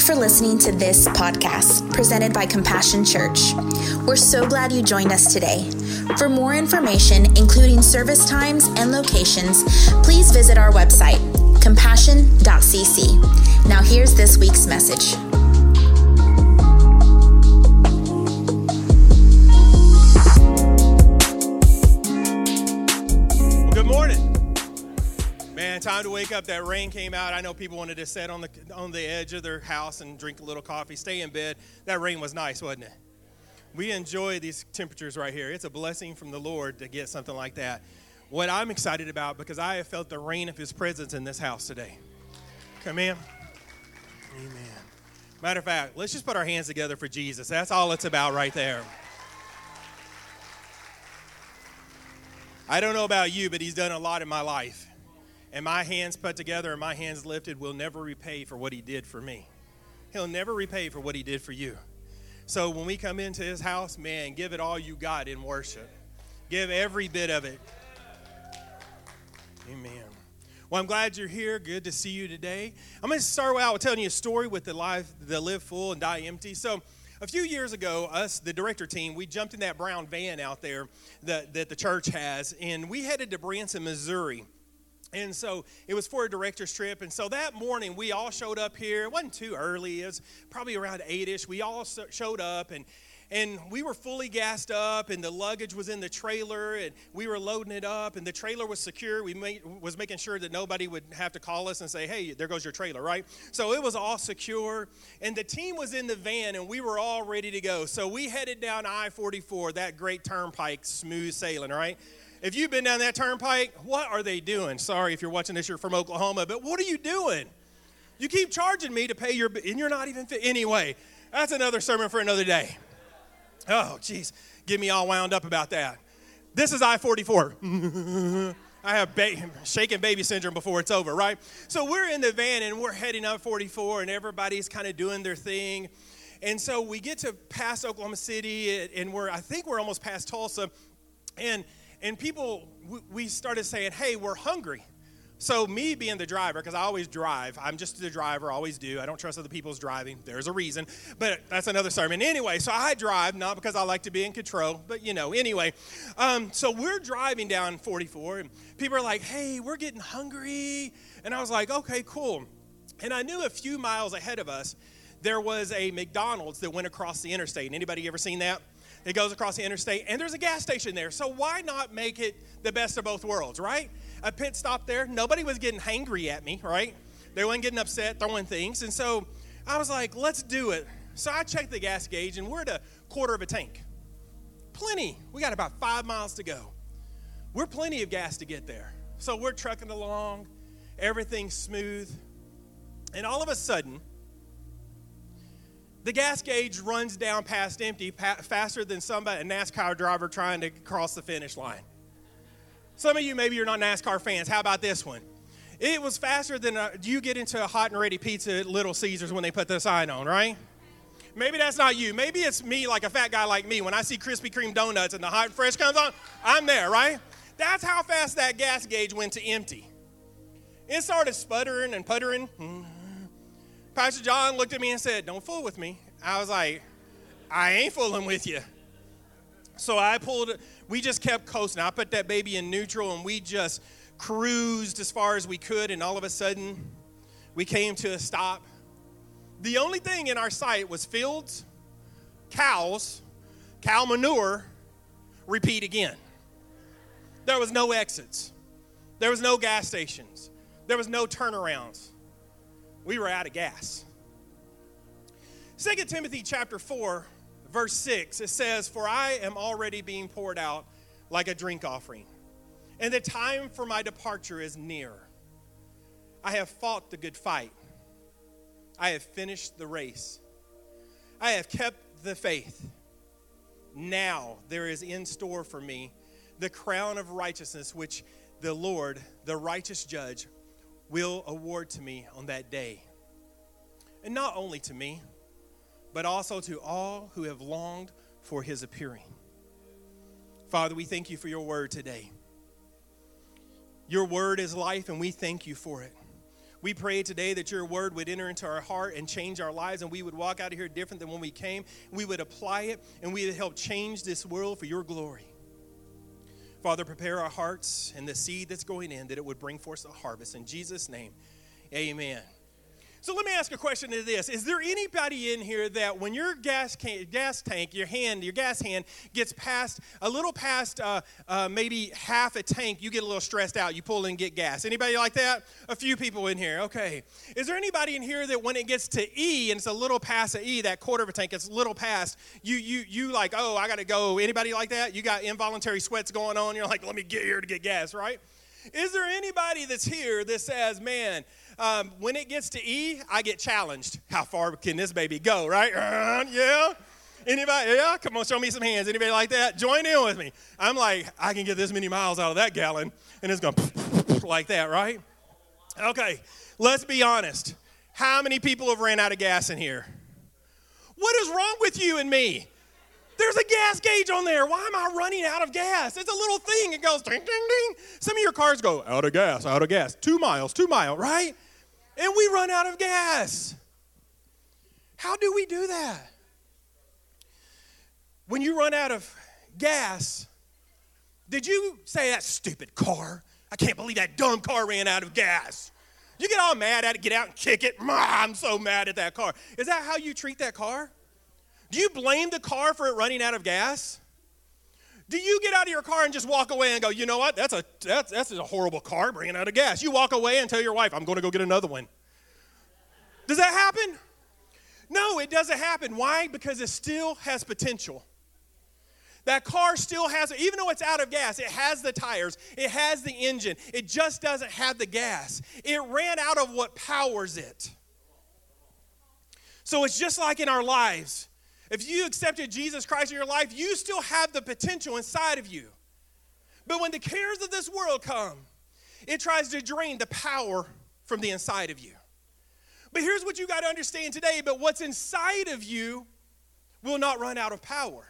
you for listening to this podcast presented by Compassion Church. We're so glad you joined us today. For more information, including service times and locations, please visit our website, compassion.cc. Now, here's this week's message. Time to wake up. That rain came out. I know people wanted to sit on the on the edge of their house and drink a little coffee, stay in bed. That rain was nice, wasn't it? We enjoy these temperatures right here. It's a blessing from the Lord to get something like that. What I'm excited about because I have felt the rain of His presence in this house today. Come in. Amen. Matter of fact, let's just put our hands together for Jesus. That's all it's about right there. I don't know about you, but He's done a lot in my life and my hands put together and my hands lifted will never repay for what he did for me. He'll never repay for what he did for you. So when we come into his house, man, give it all you got in worship. Give every bit of it. Amen. Well, I'm glad you're here. Good to see you today. I'm going to start out with telling you a story with the life, the live full and die empty. So, a few years ago, us, the director team, we jumped in that brown van out there that, that the church has, and we headed to Branson, Missouri. And so it was for a director's trip. And so that morning, we all showed up here. It wasn't too early, it was probably around 8 ish. We all showed up and and we were fully gassed up and the luggage was in the trailer and we were loading it up and the trailer was secure we made, was making sure that nobody would have to call us and say hey there goes your trailer right so it was all secure and the team was in the van and we were all ready to go so we headed down i-44 that great turnpike smooth sailing right if you've been down that turnpike, what are they doing? Sorry if you're watching this, you're from Oklahoma, but what are you doing? You keep charging me to pay your, and you're not even fit. Anyway, that's another sermon for another day. Oh, jeez, get me all wound up about that. This is I 44. I have ba- shaking baby syndrome before it's over, right? So we're in the van and we're heading up 44, and everybody's kind of doing their thing. And so we get to past Oklahoma City, and we're, I think we're almost past Tulsa. And and people, we started saying, hey, we're hungry. So, me being the driver, because I always drive, I'm just the driver, always do. I don't trust other people's driving. There's a reason, but that's another sermon. Anyway, so I drive, not because I like to be in control, but you know, anyway. Um, so, we're driving down 44, and people are like, hey, we're getting hungry. And I was like, okay, cool. And I knew a few miles ahead of us, there was a McDonald's that went across the interstate. Anybody ever seen that? It goes across the interstate, and there's a gas station there. So why not make it the best of both worlds, right? A pit stop there. Nobody was getting hangry at me, right? They weren't getting upset, throwing things. And so I was like, let's do it. So I checked the gas gauge, and we're at a quarter of a tank. Plenty. We got about five miles to go. We're plenty of gas to get there. So we're trucking along, everything's smooth. And all of a sudden, the gas gauge runs down past empty pa- faster than somebody, a NASCAR driver trying to cross the finish line. Some of you, maybe you're not NASCAR fans. How about this one? It was faster than uh, a, you get into a hot and ready pizza at Little Caesars when they put the sign on, right? Maybe that's not you. Maybe it's me, like a fat guy like me. When I see Krispy Kreme donuts and the hot and fresh comes on, I'm there, right? That's how fast that gas gauge went to empty. It started sputtering and puttering. Hmm. Pastor John looked at me and said, Don't fool with me. I was like, I ain't fooling with you. So I pulled, we just kept coasting. I put that baby in neutral and we just cruised as far as we could. And all of a sudden, we came to a stop. The only thing in our sight was fields, cows, cow manure, repeat again. There was no exits, there was no gas stations, there was no turnarounds we were out of gas. 2 Timothy chapter 4, verse 6, it says, For I am already being poured out like a drink offering, and the time for my departure is near. I have fought the good fight. I have finished the race. I have kept the faith. Now there is in store for me the crown of righteousness, which the Lord, the righteous judge, will award to me on that day. And not only to me, but also to all who have longed for his appearing. Father, we thank you for your word today. Your word is life, and we thank you for it. We pray today that your word would enter into our heart and change our lives, and we would walk out of here different than when we came. We would apply it, and we would help change this world for your glory. Father, prepare our hearts and the seed that's going in that it would bring forth a harvest. In Jesus' name, amen. So let me ask a question to this. Is there anybody in here that when your gas, can, gas tank, your hand, your gas hand gets past, a little past uh, uh, maybe half a tank, you get a little stressed out, you pull in and get gas? Anybody like that? A few people in here, okay. Is there anybody in here that when it gets to E and it's a little past a E, that quarter of a tank, it's a little past, you, you, you like, oh, I gotta go. Anybody like that? You got involuntary sweats going on, you're like, let me get here to get gas, right? Is there anybody that's here that says, man, um, when it gets to E, I get challenged. How far can this baby go, right? Uh, yeah. Anybody? Yeah, come on, show me some hands. Anybody like that? Join in with me. I'm like, I can get this many miles out of that gallon, and it's going like that, right? Okay, let's be honest. How many people have ran out of gas in here? What is wrong with you and me? There's a gas gauge on there. Why am I running out of gas? It's a little thing. It goes ding, ding, ding. Some of your cars go out of gas, out of gas. Two miles, two mile, right? And we run out of gas. How do we do that? When you run out of gas, did you say that stupid car? I can't believe that dumb car ran out of gas. You get all mad at it, get out and kick it. I'm so mad at that car. Is that how you treat that car? Do you blame the car for it running out of gas? Do you get out of your car and just walk away and go, you know what? That's a that's that's a horrible car bringing out of gas. You walk away and tell your wife, I'm going to go get another one. Does that happen? No, it doesn't happen. Why? Because it still has potential. That car still has, even though it's out of gas, it has the tires, it has the engine, it just doesn't have the gas. It ran out of what powers it. So it's just like in our lives. If you accepted Jesus Christ in your life, you still have the potential inside of you. But when the cares of this world come, it tries to drain the power from the inside of you. But here's what you got to understand today but what's inside of you will not run out of power.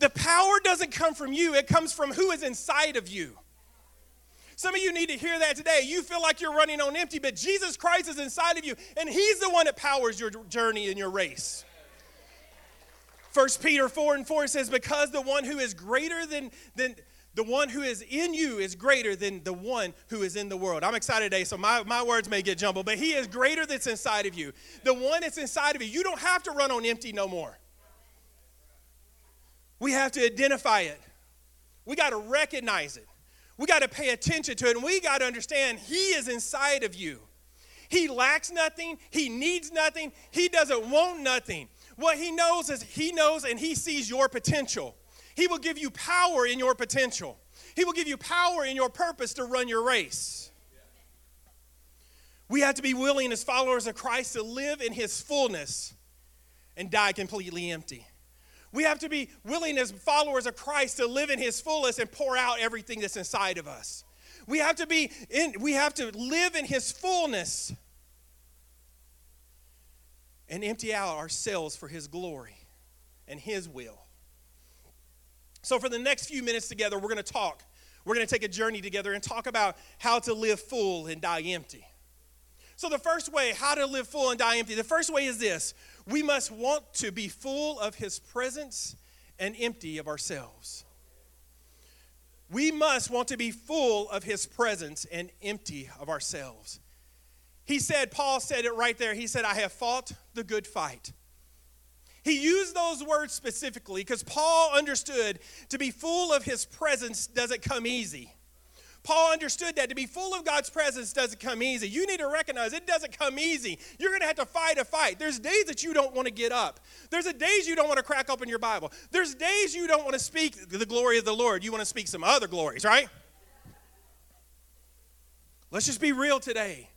The power doesn't come from you, it comes from who is inside of you. Some of you need to hear that today. You feel like you're running on empty, but Jesus Christ is inside of you, and He's the one that powers your journey and your race. 1 Peter 4 and 4 says, Because the one who is greater than, than the one who is in you is greater than the one who is in the world. I'm excited today, so my, my words may get jumbled, but he is greater that's inside of you. The one that's inside of you, you don't have to run on empty no more. We have to identify it. We got to recognize it. We got to pay attention to it, and we got to understand He is inside of you. He lacks nothing, He needs nothing, He doesn't want nothing. What he knows is he knows and he sees your potential. He will give you power in your potential. He will give you power in your purpose to run your race. We have to be willing as followers of Christ to live in his fullness and die completely empty. We have to be willing as followers of Christ to live in his fullness and pour out everything that's inside of us. We have to be in we have to live in his fullness and empty out ourselves for His glory and His will. So, for the next few minutes together, we're going to talk. We're going to take a journey together and talk about how to live full and die empty. So, the first way, how to live full and die empty, the first way is this we must want to be full of His presence and empty of ourselves. We must want to be full of His presence and empty of ourselves. He said, Paul said it right there. He said, I have fought the good fight. He used those words specifically because Paul understood to be full of his presence doesn't come easy. Paul understood that to be full of God's presence doesn't come easy. You need to recognize it doesn't come easy. You're going to have to fight a fight. There's days that you don't want to get up. There's days you don't want to crack open your Bible. There's days you don't want to speak the glory of the Lord. You want to speak some other glories, right? Let's just be real today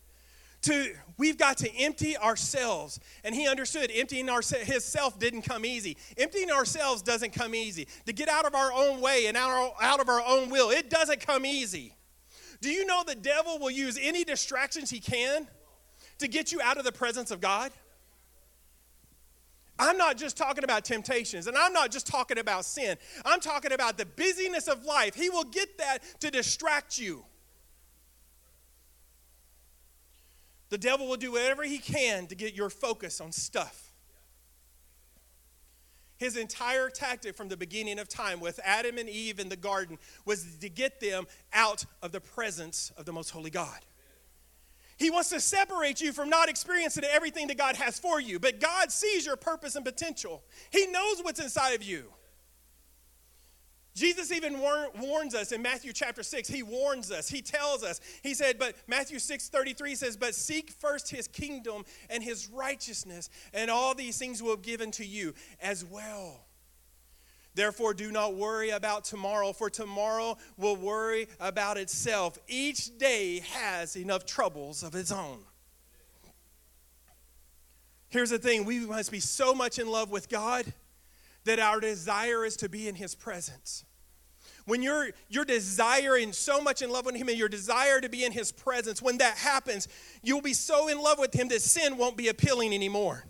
to we've got to empty ourselves and he understood emptying our, his self didn't come easy emptying ourselves doesn't come easy to get out of our own way and out, out of our own will it doesn't come easy do you know the devil will use any distractions he can to get you out of the presence of god I'm not just talking about temptations and I'm not just talking about sin. I'm talking about the busyness of life. He will get that to distract you. The devil will do whatever he can to get your focus on stuff. His entire tactic from the beginning of time with Adam and Eve in the garden was to get them out of the presence of the most holy God. He wants to separate you from not experiencing everything that God has for you. But God sees your purpose and potential, He knows what's inside of you. Jesus even war- warns us in Matthew chapter 6. He warns us. He tells us. He said, but Matthew 6 33 says, But seek first his kingdom and his righteousness, and all these things will be given to you as well. Therefore, do not worry about tomorrow, for tomorrow will worry about itself. Each day has enough troubles of its own. Here's the thing we must be so much in love with God that our desire is to be in his presence. When you're, you're desiring so much in love with him and your desire to be in his presence, when that happens, you'll be so in love with him that sin won't be appealing anymore.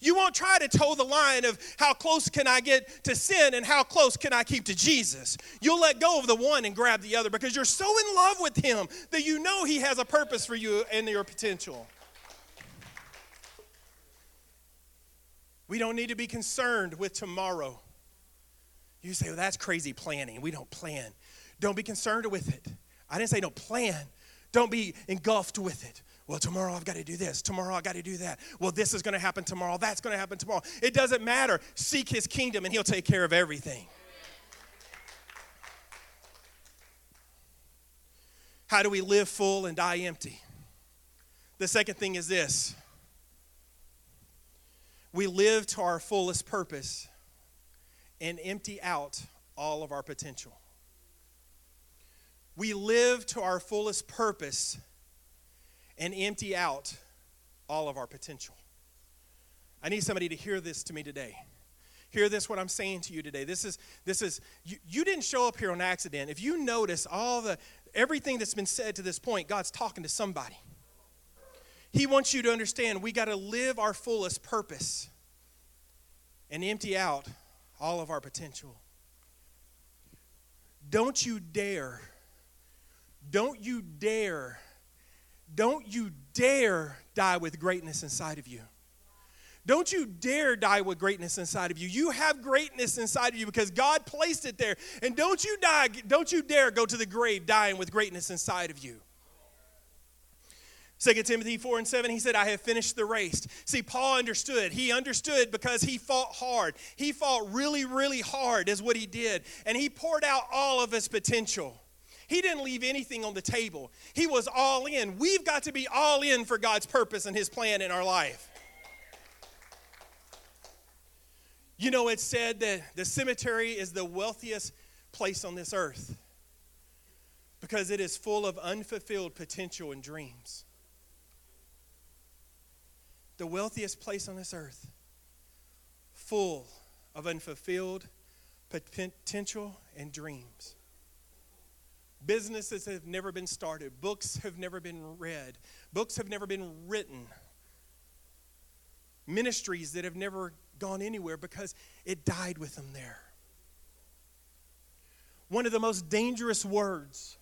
You won't try to toe the line of how close can I get to sin and how close can I keep to Jesus. You'll let go of the one and grab the other because you're so in love with him that you know he has a purpose for you and your potential. We don't need to be concerned with tomorrow. You say, well, that's crazy planning. We don't plan. Don't be concerned with it. I didn't say don't plan. Don't be engulfed with it. Well, tomorrow I've got to do this. Tomorrow I've got to do that. Well, this is going to happen tomorrow. That's going to happen tomorrow. It doesn't matter. Seek his kingdom and he'll take care of everything. How do we live full and die empty? The second thing is this we live to our fullest purpose and empty out all of our potential. We live to our fullest purpose and empty out all of our potential. I need somebody to hear this to me today. Hear this what I'm saying to you today. This is this is you, you didn't show up here on accident. If you notice all the everything that's been said to this point, God's talking to somebody. He wants you to understand we got to live our fullest purpose and empty out all of our potential. Don't you dare, don't you dare, don't you dare die with greatness inside of you. Don't you dare die with greatness inside of you. You have greatness inside of you because God placed it there. And don't you die, don't you dare go to the grave dying with greatness inside of you. 2 Timothy 4 and 7, he said, I have finished the race. See, Paul understood. He understood because he fought hard. He fought really, really hard, is what he did. And he poured out all of his potential. He didn't leave anything on the table. He was all in. We've got to be all in for God's purpose and his plan in our life. You know, it's said that the cemetery is the wealthiest place on this earth because it is full of unfulfilled potential and dreams the wealthiest place on this earth, full of unfulfilled potential and dreams. Businesses have never been started, books have never been read, books have never been written, ministries that have never gone anywhere because it died with them there. One of the most dangerous words,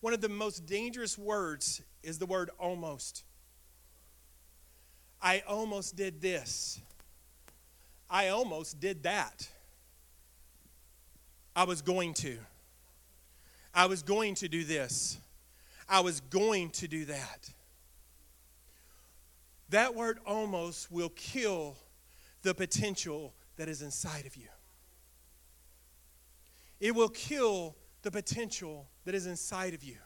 one of the most dangerous words is the word almost. I almost did this. I almost did that. I was going to. I was going to do this. I was going to do that. That word almost will kill the potential that is inside of you. It will kill the potential that is inside of you.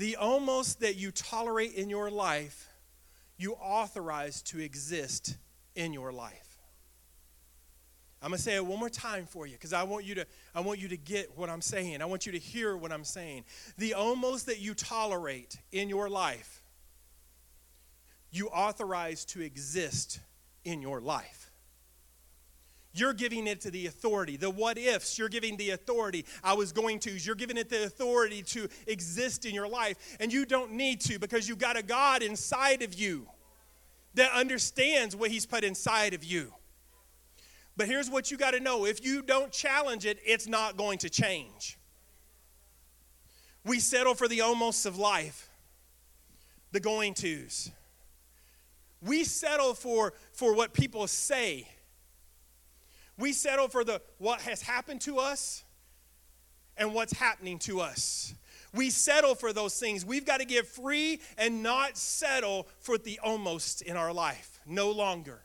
The almost that you tolerate in your life, you authorize to exist in your life. I'm going to say it one more time for you because I want you to I want you to get what I'm saying. I want you to hear what I'm saying. The almost that you tolerate in your life, you authorize to exist in your life. You're giving it to the authority. The what ifs, you're giving the authority. I was going to. You're giving it the authority to exist in your life. And you don't need to because you've got a God inside of you that understands what He's put inside of you. But here's what you got to know if you don't challenge it, it's not going to change. We settle for the almosts of life. the going tos. We settle for, for what people say. We settle for the what has happened to us and what's happening to us. We settle for those things. We've got to get free and not settle for the almost in our life. No longer.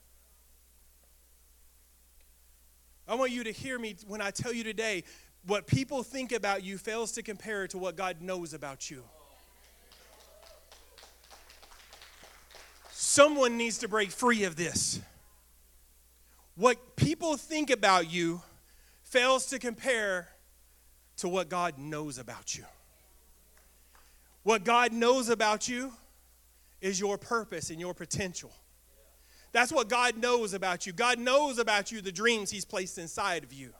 I want you to hear me when I tell you today what people think about you fails to compare to what God knows about you. Someone needs to break free of this. What people think about you fails to compare to what God knows about you. What God knows about you is your purpose and your potential. That's what God knows about you. God knows about you the dreams He's placed inside of you.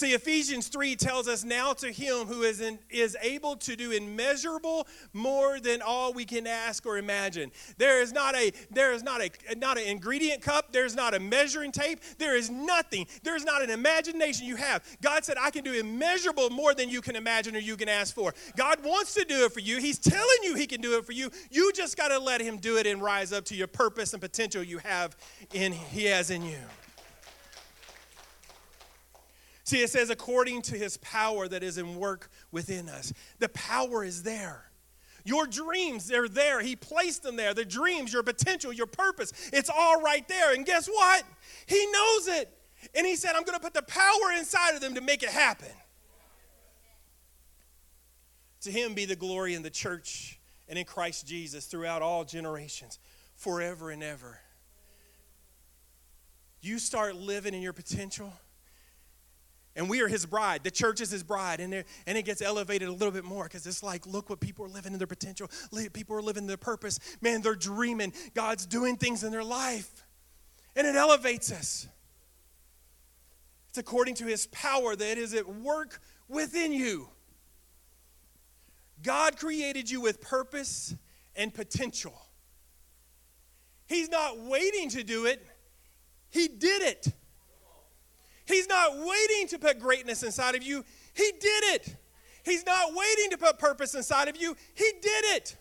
See, Ephesians 3 tells us now to him who is, in, is able to do immeasurable more than all we can ask or imagine. There is not a there is not a not an ingredient cup, there's not a measuring tape, there is nothing. There's not an imagination you have. God said, I can do immeasurable more than you can imagine or you can ask for. God wants to do it for you. He's telling you he can do it for you. You just got to let him do it and rise up to your purpose and potential you have in he has in you. See, it says, according to his power that is in work within us. The power is there. Your dreams, they're there. He placed them there. The dreams, your potential, your purpose, it's all right there. And guess what? He knows it. And he said, I'm going to put the power inside of them to make it happen. To him be the glory in the church and in Christ Jesus throughout all generations, forever and ever. You start living in your potential and we are his bride. The church is his bride. And, and it gets elevated a little bit more because it's like, look what people are living in their potential. People are living their purpose. Man, they're dreaming. God's doing things in their life. And it elevates us. It's according to his power that is at work within you. God created you with purpose and potential. He's not waiting to do it, He did it. He's not waiting to put greatness inside of you. He did it. He's not waiting to put purpose inside of you. He did it.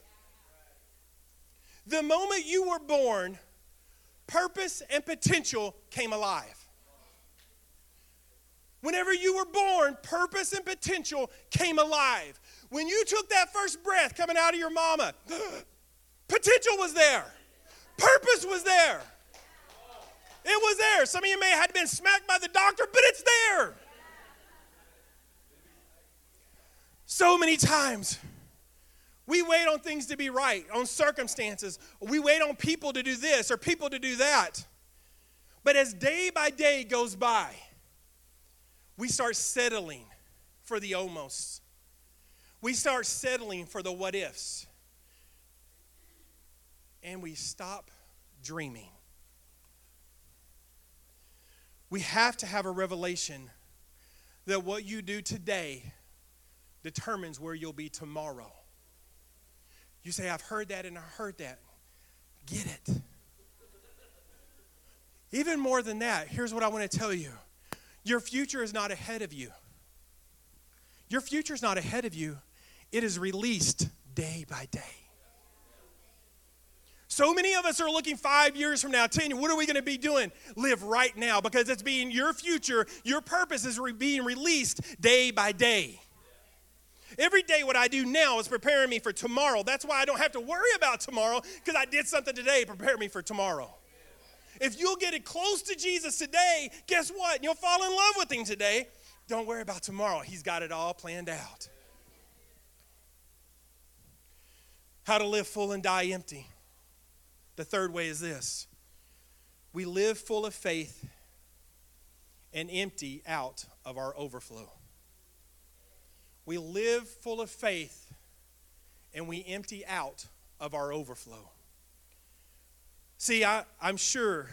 The moment you were born, purpose and potential came alive. Whenever you were born, purpose and potential came alive. When you took that first breath coming out of your mama, potential was there, purpose was there. It was there. Some of you may have been smacked by the doctor, but it's there. So many times, we wait on things to be right, on circumstances. We wait on people to do this or people to do that. But as day by day goes by, we start settling for the almost. We start settling for the what ifs. And we stop dreaming. We have to have a revelation that what you do today determines where you'll be tomorrow. You say, I've heard that and I heard that. Get it. Even more than that, here's what I want to tell you your future is not ahead of you. Your future is not ahead of you, it is released day by day. So many of us are looking five years from now, 10 what are we going to be doing? Live right now because it's being your future, your purpose is re- being released day by day. Every day, what I do now is preparing me for tomorrow. That's why I don't have to worry about tomorrow because I did something today to prepare me for tomorrow. If you'll get it close to Jesus today, guess what? You'll fall in love with Him today. Don't worry about tomorrow. He's got it all planned out. How to live full and die empty. The third way is this we live full of faith and empty out of our overflow. We live full of faith and we empty out of our overflow. See, I, I'm sure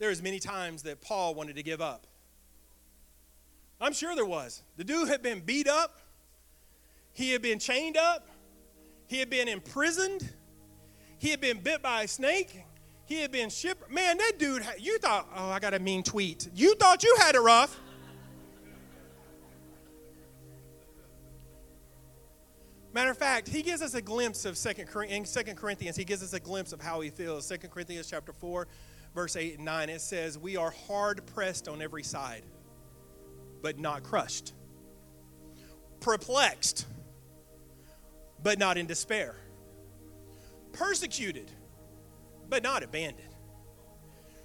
there's many times that Paul wanted to give up. I'm sure there was. The dude had been beat up, he had been chained up, he had been imprisoned. He had been bit by a snake. He had been shipwrecked. Man, that dude, you thought, oh, I got a mean tweet. You thought you had it rough. Matter of fact, he gives us a glimpse of Second in Second Corinthians. He gives us a glimpse of how he feels. Second Corinthians chapter four, verse eight and nine. It says, "We are hard pressed on every side, but not crushed; perplexed, but not in despair; persecuted, but not abandoned;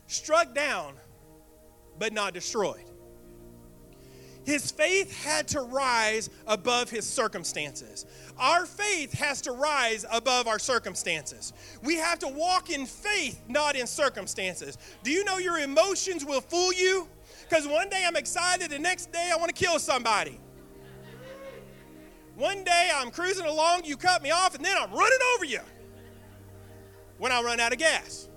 struck down, but not destroyed." His faith had to rise above his circumstances. Our faith has to rise above our circumstances. We have to walk in faith, not in circumstances. Do you know your emotions will fool you? Because one day I'm excited, the next day I want to kill somebody. One day I'm cruising along, you cut me off, and then I'm running over you when I run out of gas.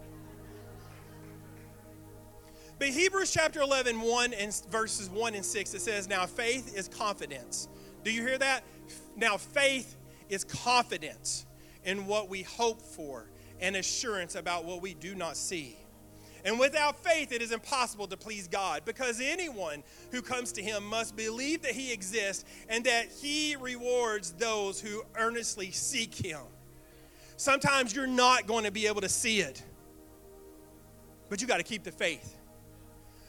But Hebrews chapter 11, 1 and verses 1 and 6, it says, Now faith is confidence. Do you hear that? Now faith is confidence in what we hope for and assurance about what we do not see. And without faith, it is impossible to please God because anyone who comes to Him must believe that He exists and that He rewards those who earnestly seek Him. Sometimes you're not going to be able to see it, but you got to keep the faith.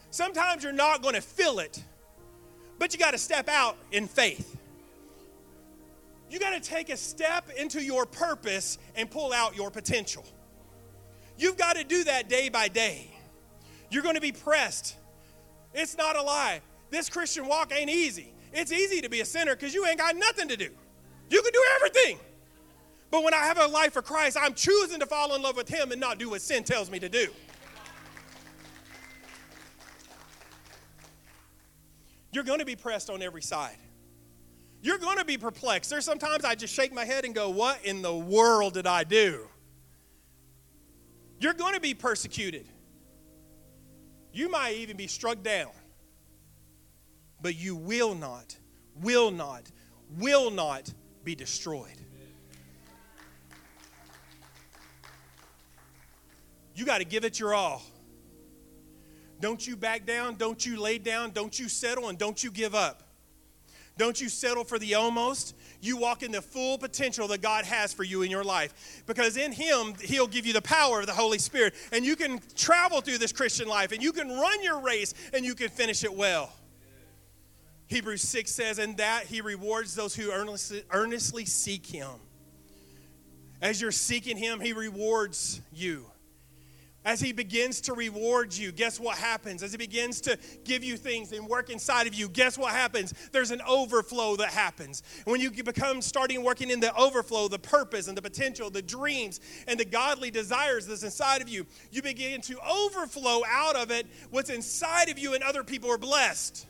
Sometimes you're not going to feel it, but you got to step out in faith. You got to take a step into your purpose and pull out your potential. You've got to do that day by day. You're going to be pressed. It's not a lie. This Christian walk ain't easy. It's easy to be a sinner because you ain't got nothing to do. You can do everything. But when I have a life for Christ, I'm choosing to fall in love with Him and not do what sin tells me to do. You're going to be pressed on every side. You're going to be perplexed. There's sometimes I just shake my head and go, What in the world did I do? You're going to be persecuted. You might even be struck down. But you will not, will not, will not be destroyed. You got to give it your all. Don't you back down. Don't you lay down. Don't you settle and don't you give up. Don't you settle for the almost. You walk in the full potential that God has for you in your life. Because in Him, He'll give you the power of the Holy Spirit. And you can travel through this Christian life and you can run your race and you can finish it well. Hebrews 6 says, And that He rewards those who earnestly, earnestly seek Him. As you're seeking Him, He rewards you. As he begins to reward you, guess what happens? As he begins to give you things and work inside of you, guess what happens? There's an overflow that happens. When you become starting working in the overflow, the purpose and the potential, the dreams and the godly desires that's inside of you, you begin to overflow out of it what's inside of you, and other people are blessed.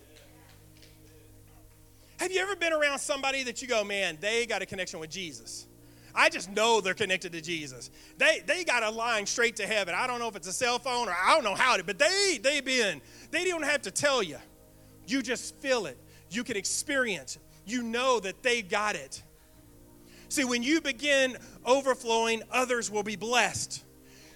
Have you ever been around somebody that you go, man, they got a connection with Jesus? I just know they're connected to Jesus. They, they got a line straight to heaven. I don't know if it's a cell phone or I don't know how to, but they, they've been. They don't have to tell you. You just feel it. You can experience it. You know that they got it. See, when you begin overflowing, others will be blessed.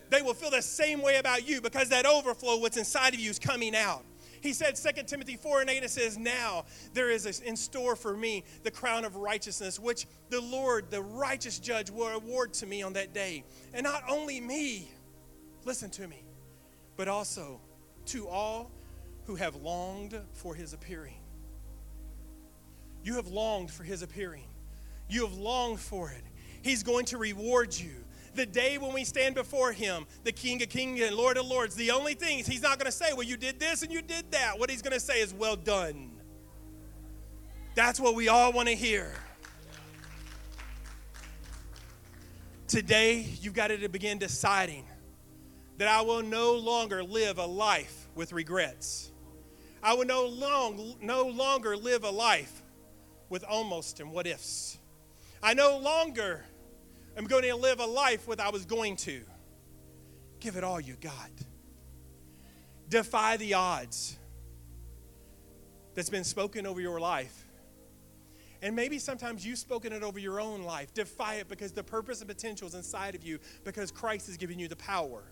They will feel the same way about you because that overflow, what's inside of you, is coming out. He said, 2 Timothy 4 and 8, it says, Now there is in store for me the crown of righteousness, which the Lord, the righteous judge, will award to me on that day. And not only me, listen to me, but also to all who have longed for his appearing. You have longed for his appearing. You have longed for it. He's going to reward you the day when we stand before him, the King of Kings and Lord of Lords, the only thing is he's not going to say, well, you did this and you did that. What he's going to say is, well done. That's what we all want to hear. Today, you've got to begin deciding that I will no longer live a life with regrets. I will no, long, no longer live a life with almost and what ifs. I no longer am going to live a life with I was going to. Give it all you got. Defy the odds that's been spoken over your life. And maybe sometimes you've spoken it over your own life. Defy it because the purpose and potential is inside of you because Christ has given you the power.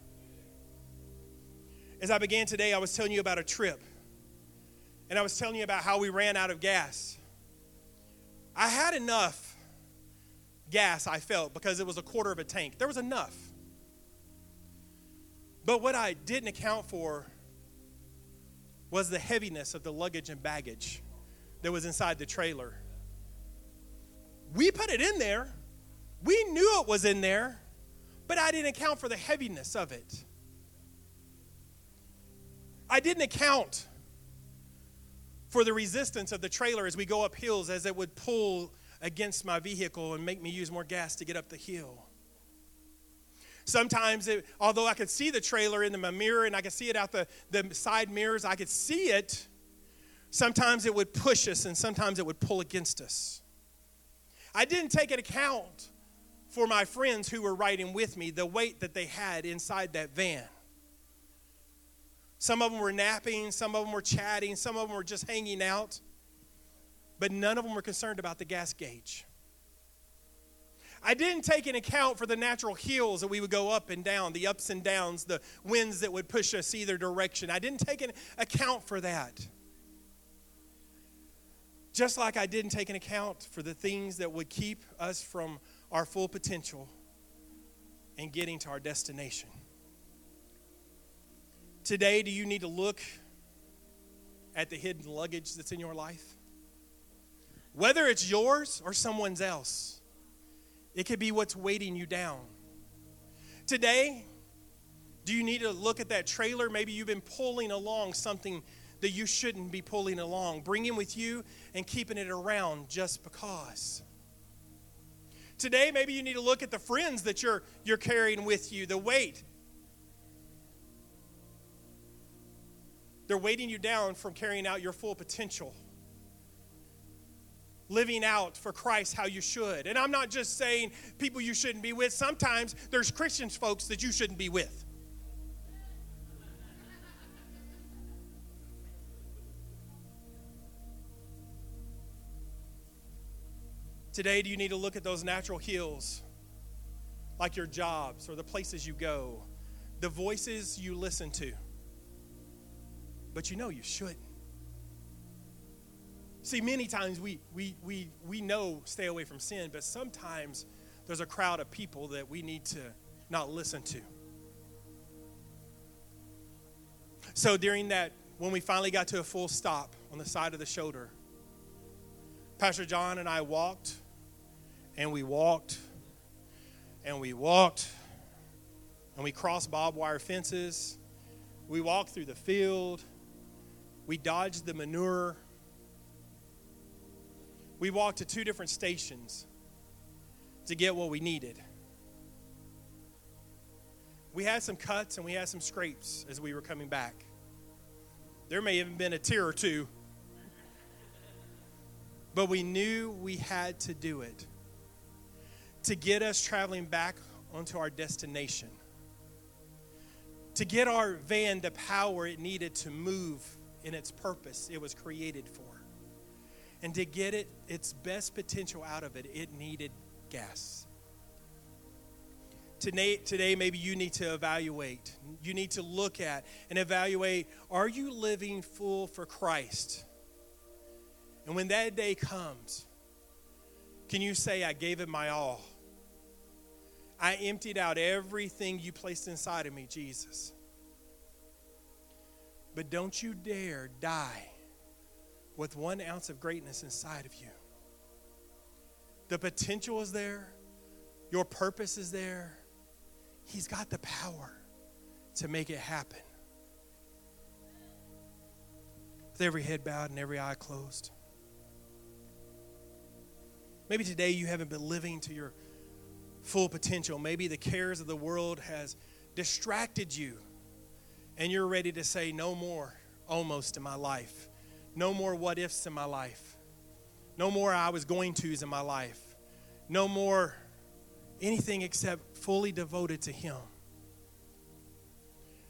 As I began today, I was telling you about a trip. And I was telling you about how we ran out of gas. I had enough gas I felt because it was a quarter of a tank. There was enough. But what I didn't account for was the heaviness of the luggage and baggage that was inside the trailer. We put it in there, we knew it was in there, but I didn't account for the heaviness of it. I didn't account for the resistance of the trailer as we go up hills, as it would pull against my vehicle and make me use more gas to get up the hill. Sometimes, it, although I could see the trailer in my mirror and I could see it out the, the side mirrors, I could see it. Sometimes it would push us and sometimes it would pull against us. I didn't take an account for my friends who were riding with me, the weight that they had inside that van. Some of them were napping, some of them were chatting, some of them were just hanging out, but none of them were concerned about the gas gauge. I didn't take an account for the natural hills that we would go up and down, the ups and downs, the winds that would push us either direction. I didn't take an account for that. Just like I didn't take an account for the things that would keep us from our full potential and getting to our destination. Today, do you need to look at the hidden luggage that's in your life? Whether it's yours or someone's else. It could be what's weighting you down. Today, do you need to look at that trailer? Maybe you've been pulling along something that you shouldn't be pulling along, bringing with you and keeping it around just because. Today, maybe you need to look at the friends that you're, you're carrying with you, the weight. They're weighting you down from carrying out your full potential living out for Christ how you should. And I'm not just saying people you shouldn't be with. Sometimes there's Christians folks that you shouldn't be with. Today, do you need to look at those natural hills, like your jobs or the places you go, the voices you listen to? But you know you shouldn't. See, many times we, we, we, we know stay away from sin, but sometimes there's a crowd of people that we need to not listen to. So during that, when we finally got to a full stop on the side of the shoulder, Pastor John and I walked, and we walked, and we walked, and we crossed barbed wire fences. We walked through the field. We dodged the manure we walked to two different stations to get what we needed. We had some cuts and we had some scrapes as we were coming back. There may have been a tear or two, but we knew we had to do it to get us traveling back onto our destination, to get our van the power it needed to move in its purpose it was created for. And to get it its best potential out of it, it needed gas. Today, today, maybe you need to evaluate. You need to look at and evaluate are you living full for Christ? And when that day comes, can you say, I gave it my all? I emptied out everything you placed inside of me, Jesus. But don't you dare die with one ounce of greatness inside of you. The potential is there, your purpose is there. He's got the power to make it happen. With every head bowed and every eye closed. Maybe today you haven't been living to your full potential. Maybe the cares of the world has distracted you and you're ready to say no more almost in my life. No more what ifs in my life. No more I was going to's in my life. No more anything except fully devoted to Him.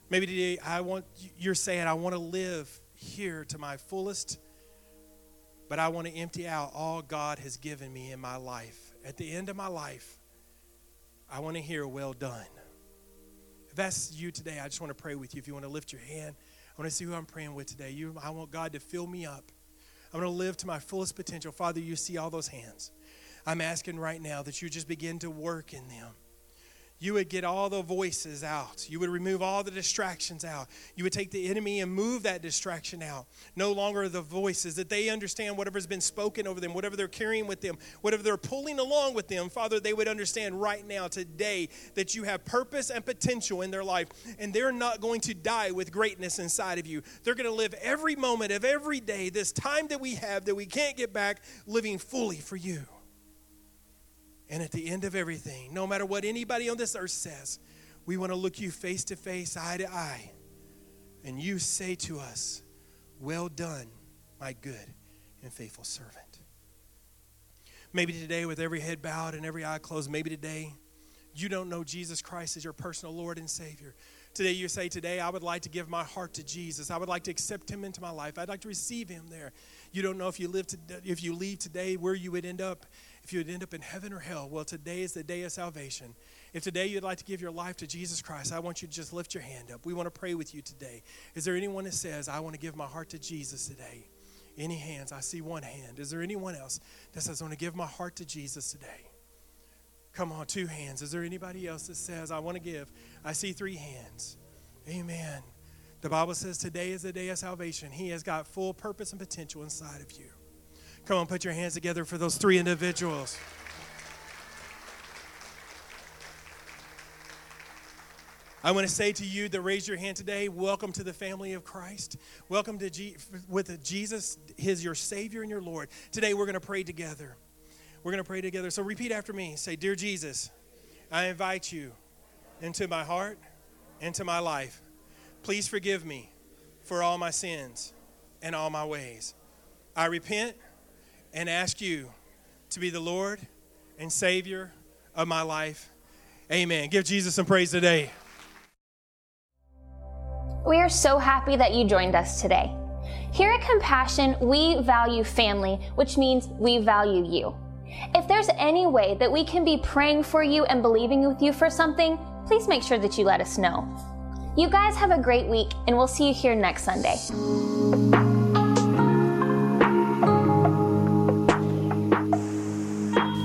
Maybe today I want you're saying I want to live here to my fullest, but I want to empty out all God has given me in my life. At the end of my life, I want to hear well done. If that's you today, I just want to pray with you. If you want to lift your hand, I want to see who I'm praying with today. You, I want God to fill me up. I want to live to my fullest potential. Father, you see all those hands. I'm asking right now that you just begin to work in them you would get all the voices out. You would remove all the distractions out. You would take the enemy and move that distraction out. No longer the voices, that they understand whatever's been spoken over them, whatever they're carrying with them, whatever they're pulling along with them. Father, they would understand right now, today, that you have purpose and potential in their life, and they're not going to die with greatness inside of you. They're going to live every moment of every day, this time that we have that we can't get back, living fully for you. And at the end of everything, no matter what anybody on this earth says, we want to look you face to face, eye to eye, and you say to us, Well done, my good and faithful servant. Maybe today, with every head bowed and every eye closed, maybe today you don't know Jesus Christ as your personal Lord and Savior. Today, you say, Today, I would like to give my heart to Jesus. I would like to accept Him into my life. I'd like to receive Him there. You don't know if you, live to, if you leave today where you would end up if you would end up in heaven or hell, well, today is the day of salvation. If today you'd like to give your life to Jesus Christ, I want you to just lift your hand up. We want to pray with you today. Is there anyone that says, I want to give my heart to Jesus today? Any hands? I see one hand. Is there anyone else that says, I want to give my heart to Jesus today? Come on, two hands. Is there anybody else that says, I want to give? I see three hands. Amen. The Bible says today is the day of salvation. He has got full purpose and potential inside of you. Come on, put your hands together for those three individuals. I want to say to you that raise your hand today, welcome to the family of Christ. Welcome to G- with Jesus, his your Savior and your Lord. Today we're going to pray together. We're going to pray together. So repeat after me. Say, Dear Jesus, I invite you into my heart, into my life. Please forgive me for all my sins and all my ways. I repent and ask you to be the Lord and Savior of my life. Amen. Give Jesus some praise today. We are so happy that you joined us today. Here at Compassion, we value family, which means we value you. If there's any way that we can be praying for you and believing with you for something, please make sure that you let us know. You guys have a great week, and we'll see you here next Sunday.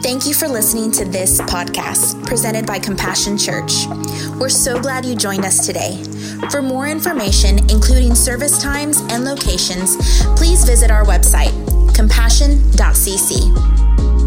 Thank you for listening to this podcast presented by Compassion Church. We're so glad you joined us today. For more information, including service times and locations, please visit our website, compassion.cc.